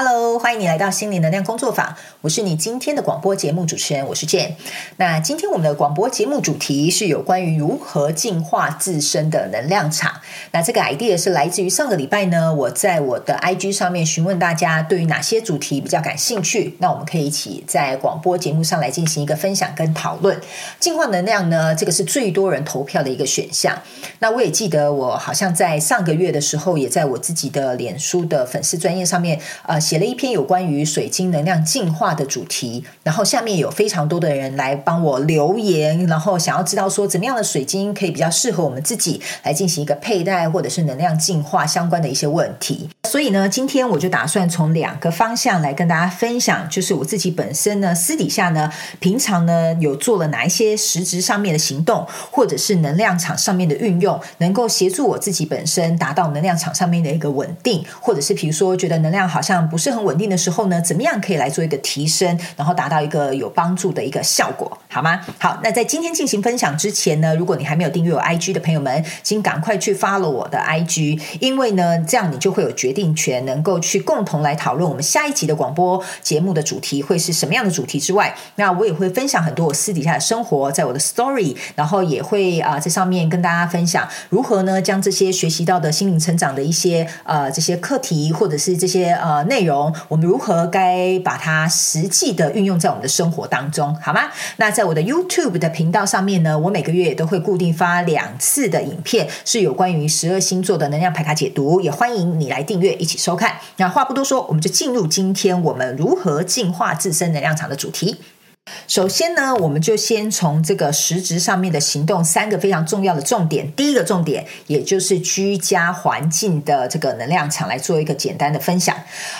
Hello，欢迎你来到心灵能量工作坊。我是你今天的广播节目主持人，我是 Jane。那今天我们的广播节目主题是有关于如何净化自身的能量场。那这个 idea 是来自于上个礼拜呢，我在我的 IG 上面询问大家对于哪些主题比较感兴趣。那我们可以一起在广播节目上来进行一个分享跟讨论。净化能量呢，这个是最多人投票的一个选项。那我也记得我好像在上个月的时候，也在我自己的脸书的粉丝专业上面，呃。写了一篇有关于水晶能量净化的主题，然后下面有非常多的人来帮我留言，然后想要知道说怎么样的水晶可以比较适合我们自己来进行一个佩戴或者是能量净化相关的一些问题。所以呢，今天我就打算从两个方向来跟大家分享，就是我自己本身呢，私底下呢，平常呢有做了哪一些实质上面的行动，或者是能量场上面的运用，能够协助我自己本身达到能量场上面的一个稳定，或者是比如说觉得能量好像不是很稳定的时候呢，怎么样可以来做一个提升，然后达到一个有帮助的一个效果，好吗？好，那在今天进行分享之前呢，如果你还没有订阅我 IG 的朋友们，请赶快去 follow 我的 IG，因为呢，这样你就会有决定权，能够去共同来讨论我们下一集的广播节目的主题会是什么样的主题之外，那我也会分享很多我私底下的生活，在我的 story，然后也会啊、在上面跟大家分享如何呢将这些学习到的心灵成长的一些呃这些课题或者是这些呃内容。我们如何该把它实际的运用在我们的生活当中，好吗？那在我的 YouTube 的频道上面呢，我每个月也都会固定发两次的影片，是有关于十二星座的能量牌卡解读，也欢迎你来订阅一起收看。那话不多说，我们就进入今天我们如何净化自身能量场的主题。首先呢，我们就先从这个实质上面的行动三个非常重要的重点。第一个重点，也就是居家环境的这个能量场来做一个简单的分享。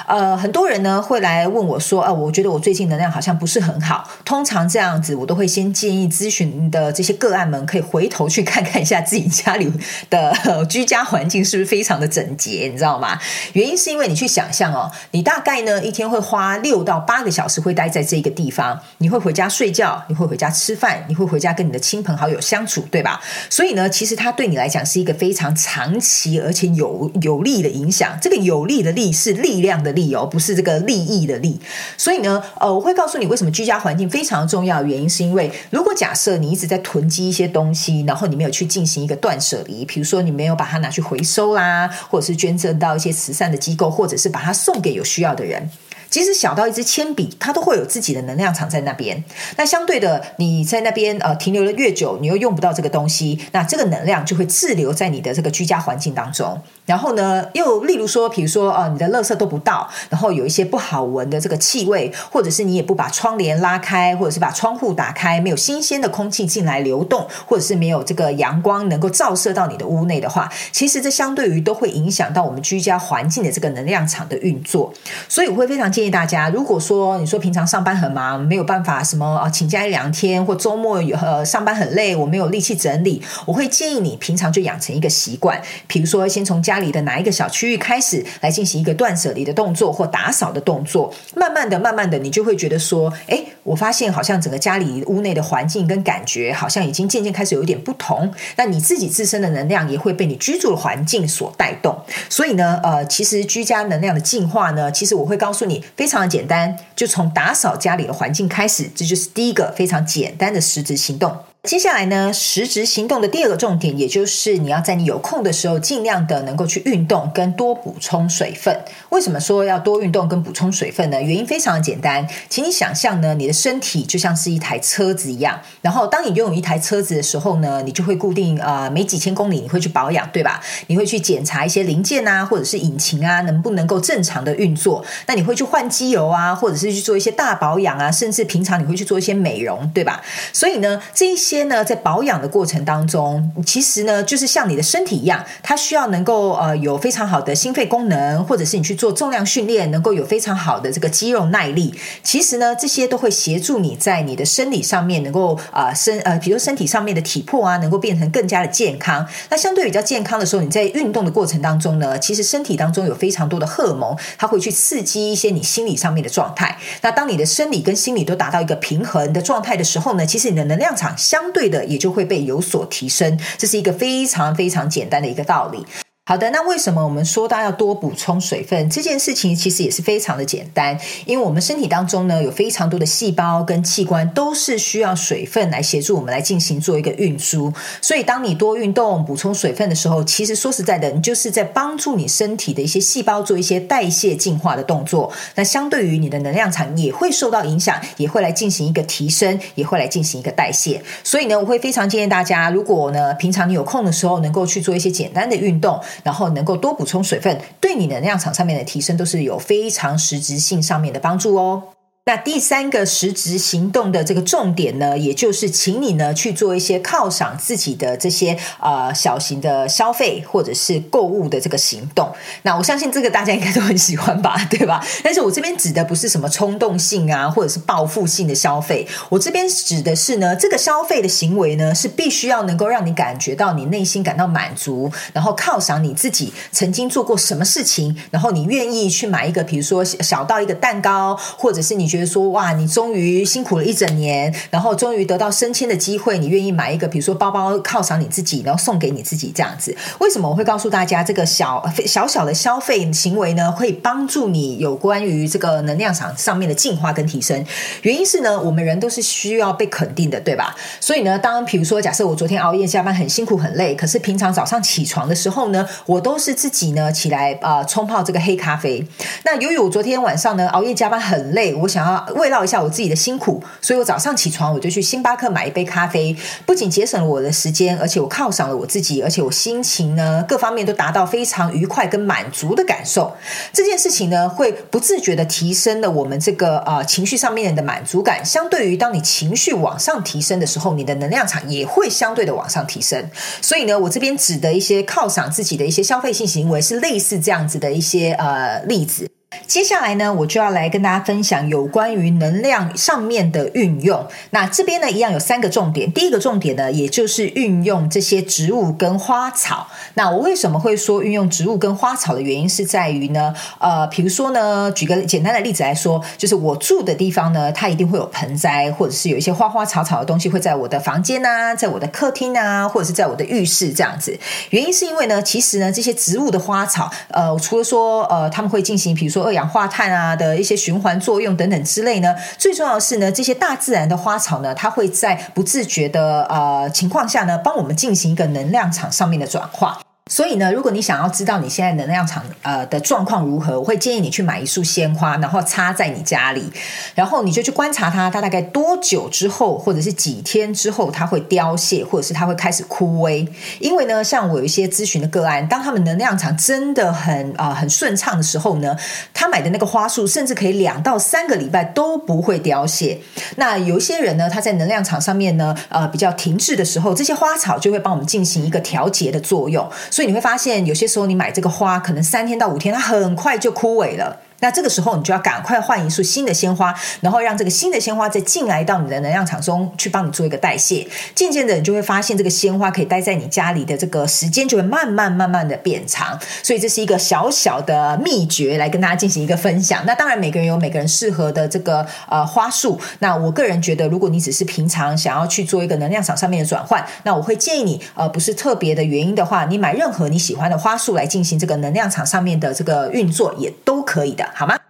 呃，很多人呢会来问我说，呃，我觉得我最近能量好像不是很好。通常这样子，我都会先建议咨询的这些个案们可以回头去看看一下自己家里的居家环境是不是非常的整洁，你知道吗？原因是因为你去想象哦，你大概呢一天会花六到八个小时会待在这个地方，你会。会回家睡觉，你会回家吃饭，你会回家跟你的亲朋好友相处，对吧？所以呢，其实它对你来讲是一个非常长期而且有有利的影响。这个有利的利是力量的利哦，不是这个利益的利。所以呢，呃，我会告诉你为什么居家环境非常重要的原因，是因为如果假设你一直在囤积一些东西，然后你没有去进行一个断舍离，比如说你没有把它拿去回收啦，或者是捐赠到一些慈善的机构，或者是把它送给有需要的人。即使小到一支铅笔，它都会有自己的能量场在那边。那相对的，你在那边呃停留的越久，你又用不到这个东西，那这个能量就会滞留在你的这个居家环境当中。然后呢，又例如说，比如说呃，你的垃圾都不倒，然后有一些不好闻的这个气味，或者是你也不把窗帘拉开，或者是把窗户打开，没有新鲜的空气进来流动，或者是没有这个阳光能够照射到你的屋内的话，其实这相对于都会影响到我们居家环境的这个能量场的运作。所以我会非常。建议大家，如果说你说平常上班很忙，没有办法什么啊，请假一两天，或周末有呃上班很累，我没有力气整理，我会建议你平常就养成一个习惯，比如说先从家里的哪一个小区域开始来进行一个断舍离的动作或打扫的动作，慢慢的、慢慢的，你就会觉得说，哎，我发现好像整个家里屋内的环境跟感觉好像已经渐渐开始有一点不同，那你自己自身的能量也会被你居住的环境所带动，所以呢，呃，其实居家能量的净化呢，其实我会告诉你。非常的简单，就从打扫家里的环境开始，这就是第一个非常简单的实质行动。接下来呢，实质行动的第二个重点，也就是你要在你有空的时候，尽量的能够去运动跟多补充水分。为什么说要多运动跟补充水分呢？原因非常的简单，请你想象呢，你的身体就像是一台车子一样。然后，当你拥有一台车子的时候呢，你就会固定呃每几千公里你会去保养，对吧？你会去检查一些零件啊，或者是引擎啊，能不能够正常的运作？那你会去换机油啊，或者是去做一些大保养啊，甚至平常你会去做一些美容，对吧？所以呢，这一些。呢，在保养的过程当中，其实呢，就是像你的身体一样，它需要能够呃有非常好的心肺功能，或者是你去做重量训练，能够有非常好的这个肌肉耐力。其实呢，这些都会协助你在你的生理上面能够啊身呃，比如身体上面的体魄啊，能够变成更加的健康。那相对比较健康的时候，你在运动的过程当中呢，其实身体当中有非常多的荷尔蒙，它会去刺激一些你心理上面的状态。那当你的生理跟心理都达到一个平衡的状态的时候呢，其实你的能量场相相对的也就会被有所提升，这是一个非常非常简单的一个道理。好的，那为什么我们说到要多补充水分这件事情，其实也是非常的简单，因为我们身体当中呢有非常多的细胞跟器官都是需要水分来协助我们来进行做一个运输，所以当你多运动补充水分的时候，其实说实在的，你就是在帮助你身体的一些细胞做一些代谢进化的动作，那相对于你的能量场也会受到影响，也会来进行一个提升，也会来进行一个代谢。所以呢，我会非常建议大家，如果呢平常你有空的时候，能够去做一些简单的运动。然后能够多补充水分，对你能量场上面的提升都是有非常实质性上面的帮助哦。那第三个实质行动的这个重点呢，也就是请你呢去做一些犒赏自己的这些呃小型的消费或者是购物的这个行动。那我相信这个大家应该都很喜欢吧，对吧？但是我这边指的不是什么冲动性啊，或者是报复性的消费。我这边指的是呢，这个消费的行为呢，是必须要能够让你感觉到你内心感到满足，然后犒赏你自己曾经做过什么事情，然后你愿意去买一个，比如说小到一个蛋糕，或者是你觉。觉得说哇，你终于辛苦了一整年，然后终于得到升迁的机会，你愿意买一个，比如说包包犒赏你自己，然后送给你自己这样子。为什么我会告诉大家这个小小小的消费行为呢？会帮助你有关于这个能量场上面的进化跟提升。原因是呢，我们人都是需要被肯定的，对吧？所以呢，当比如说假设我昨天熬夜加班很辛苦很累，可是平常早上起床的时候呢，我都是自己呢起来啊、冲泡这个黑咖啡。那由于我昨天晚上呢熬夜加班很累，我想要。慰劳一下我自己的辛苦，所以我早上起床我就去星巴克买一杯咖啡，不仅节省了我的时间，而且我犒赏了我自己，而且我心情呢各方面都达到非常愉快跟满足的感受。这件事情呢会不自觉地提升了我们这个呃情绪上面的满足感。相对于当你情绪往上提升的时候，你的能量场也会相对的往上提升。所以呢，我这边指的一些犒赏自己的一些消费性行为，是类似这样子的一些呃例子。接下来呢，我就要来跟大家分享有关于能量上面的运用。那这边呢，一样有三个重点。第一个重点呢，也就是运用这些植物跟花草。那我为什么会说运用植物跟花草的原因，是在于呢，呃，比如说呢，举个简单的例子来说，就是我住的地方呢，它一定会有盆栽，或者是有一些花花草草的东西会在我的房间啊，在我的客厅啊，或者是在我的浴室这样子。原因是因为呢，其实呢，这些植物的花草，呃，除了说呃，他们会进行，比如说。二氧化碳啊的一些循环作用等等之类呢，最重要的是呢，这些大自然的花草呢，它会在不自觉的呃情况下呢，帮我们进行一个能量场上面的转化。所以呢，如果你想要知道你现在能量场呃的状况如何，我会建议你去买一束鲜花，然后插在你家里，然后你就去观察它，它大概多久之后，或者是几天之后，它会凋谢，或者是它会开始枯萎。因为呢，像我有一些咨询的个案，当他们能量场真的很啊、呃、很顺畅的时候呢，他买的那个花束甚至可以两到三个礼拜都不会凋谢。那有一些人呢，他在能量场上面呢，呃比较停滞的时候，这些花草就会帮我们进行一个调节的作用。所以你会发现，有些时候你买这个花，可能三天到五天，它很快就枯萎了。那这个时候，你就要赶快换一束新的鲜花，然后让这个新的鲜花再进来到你的能量场中去帮你做一个代谢。渐渐的，你就会发现这个鲜花可以待在你家里的这个时间就会慢慢慢慢的变长。所以这是一个小小的秘诀，来跟大家进行一个分享。那当然，每个人有每个人适合的这个呃花束。那我个人觉得，如果你只是平常想要去做一个能量场上面的转换，那我会建议你呃不是特别的原因的话，你买任何你喜欢的花束来进行这个能量场上面的这个运作也都可以的。好吗？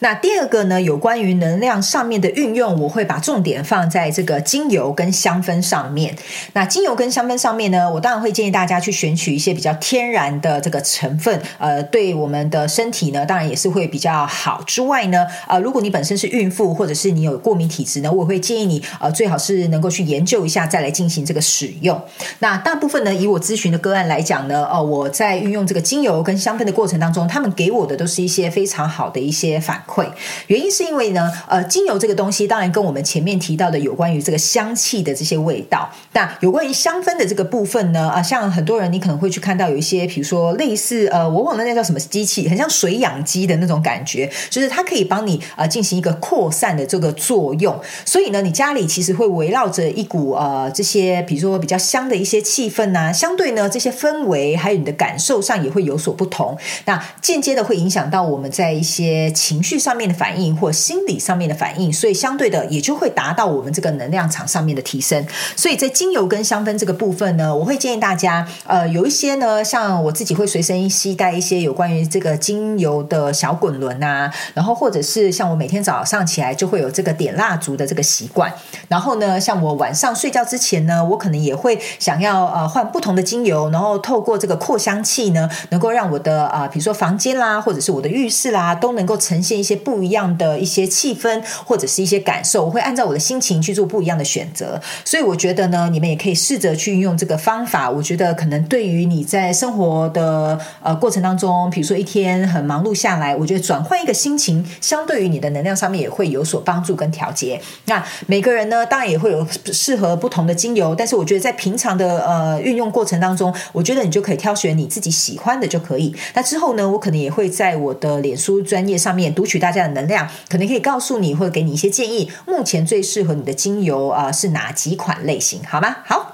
那第二个呢，有关于能量上面的运用，我会把重点放在这个精油跟香氛上面。那精油跟香氛上面呢，我当然会建议大家去选取一些比较天然的这个成分，呃，对我们的身体呢，当然也是会比较好。之外呢，呃，如果你本身是孕妇或者是你有过敏体质呢，我会建议你，呃，最好是能够去研究一下再来进行这个使用。那大部分呢，以我咨询的个案来讲呢，呃，我在运用这个精油跟香氛的过程当中，他们给我的都是一些非常好的一些反。会，原因是因为呢，呃，精油这个东西当然跟我们前面提到的有关于这个香气的这些味道，那有关于香氛的这个部分呢，啊、像很多人你可能会去看到有一些，比如说类似呃，我忘了那叫什么机器，很像水养机的那种感觉，就是它可以帮你呃进行一个扩散的这个作用，所以呢，你家里其实会围绕着一股呃这些，比如说比较香的一些气氛啊，相对呢这些氛围还有你的感受上也会有所不同，那间接的会影响到我们在一些情绪。上面的反应或心理上面的反应，所以相对的也就会达到我们这个能量场上面的提升。所以在精油跟香氛这个部分呢，我会建议大家，呃，有一些呢，像我自己会随身携带一些有关于这个精油的小滚轮啊，然后或者是像我每天早上起来就会有这个点蜡烛的这个习惯，然后呢，像我晚上睡觉之前呢，我可能也会想要呃换不同的精油，然后透过这个扩香器呢，能够让我的啊、呃，比如说房间啦，或者是我的浴室啦，都能够呈现一些些不一样的一些气氛，或者是一些感受。我会按照我的心情去做不一样的选择，所以我觉得呢，你们也可以试着去运用这个方法。我觉得可能对于你在生活的呃过程当中，比如说一天很忙碌下来，我觉得转换一个心情，相对于你的能量上面也会有所帮助跟调节。那每个人呢，当然也会有适合不同的精油，但是我觉得在平常的呃运用过程当中，我觉得你就可以挑选你自己喜欢的就可以。那之后呢，我可能也会在我的脸书专业上面读取大家的能量，可能可以告诉你或者给你一些建议，目前最适合你的精油啊、是哪几款类型，好吗？好。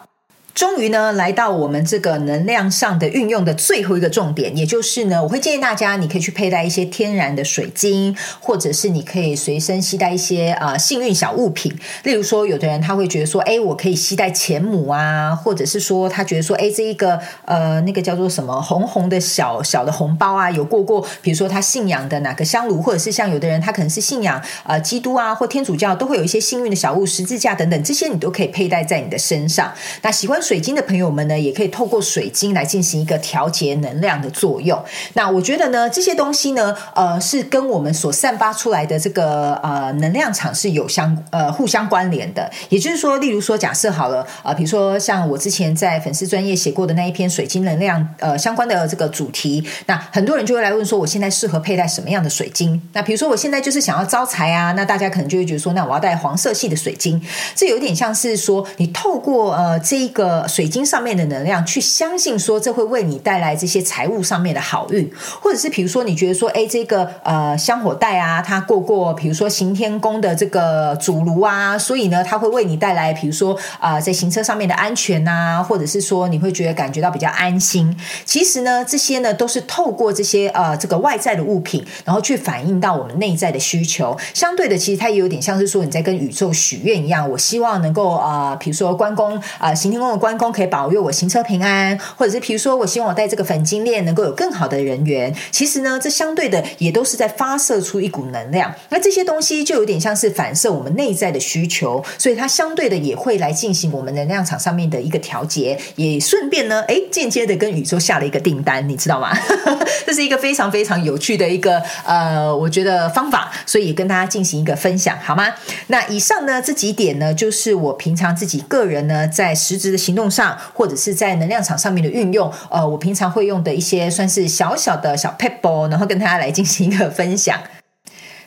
终于呢，来到我们这个能量上的运用的最后一个重点，也就是呢，我会建议大家，你可以去佩戴一些天然的水晶，或者是你可以随身携带一些啊、呃、幸运小物品。例如说，有的人他会觉得说，哎，我可以携带钱母啊，或者是说他觉得说，哎，这一个呃那个叫做什么红红的小小的红包啊，有过过，比如说他信仰的哪个香炉，或者是像有的人他可能是信仰呃基督啊或天主教，都会有一些幸运的小物，十字架等等，这些你都可以佩戴在你的身上。那喜欢。水晶的朋友们呢，也可以透过水晶来进行一个调节能量的作用。那我觉得呢，这些东西呢，呃，是跟我们所散发出来的这个呃能量场是有相呃互相关联的。也就是说，例如说，假设好了啊，呃，比如说像我之前在粉丝专业写过的那一篇水晶能量呃相关的这个主题，那很多人就会来问说，我现在适合佩戴什么样的水晶？那比如说我现在就是想要招财啊，那大家可能就会觉得说，那我要戴黄色系的水晶。这有点像是说，你透过呃这一个。水晶上面的能量，去相信说这会为你带来这些财务上面的好运，或者是比如说你觉得说，哎，这个呃香火袋啊，它过过，比如说行天宫的这个主炉啊，所以呢，它会为你带来，比如说啊、在行车上面的安全呐、啊，或者是说你会觉得感觉到比较安心。其实呢，这些呢都是透过这些呃这个外在的物品，然后去反映到我们内在的需求。相对的，其实它也有点像是说你在跟宇宙许愿一样，我希望能够啊、比如说关公啊、呃，行天宫的。关关公可以保佑我行车平安，或者是比如说，我希望我带这个粉晶链能够有更好的人缘。其实呢，这相对的也都是在发射出一股能量。那这些东西就有点像是反射我们内在的需求，所以它相对的也会来进行我们能量场上面的一个调节，也顺便呢，诶，间接的跟宇宙下了一个订单，你知道吗？这是一个非常非常有趣的一个呃，我觉得方法，所以跟大家进行一个分享，好吗？那以上呢这几点呢，就是我平常自己个人呢在实质的行动上，或者是在能量场上面的运用，呃，我平常会用的一些算是小小的小 pebble，，然后跟大家来进行一个分享。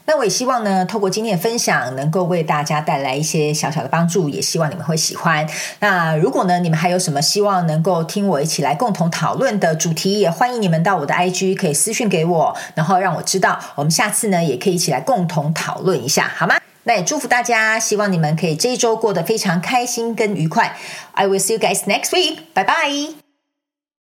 那我也希望呢，透过今天的分享，能够为大家带来一些小小的帮助，也希望你们会喜欢。那如果呢，你们还有什么希望能够听我一起来共同讨论的主题，也欢迎你们到我的 IG 可以私讯给我，然后让我知道，我们下次呢也可以一起来共同讨论一下，好吗？那也祝福大家，希望你们可以这一周过得非常开心跟愉快。I will see you guys next week. Bye bye.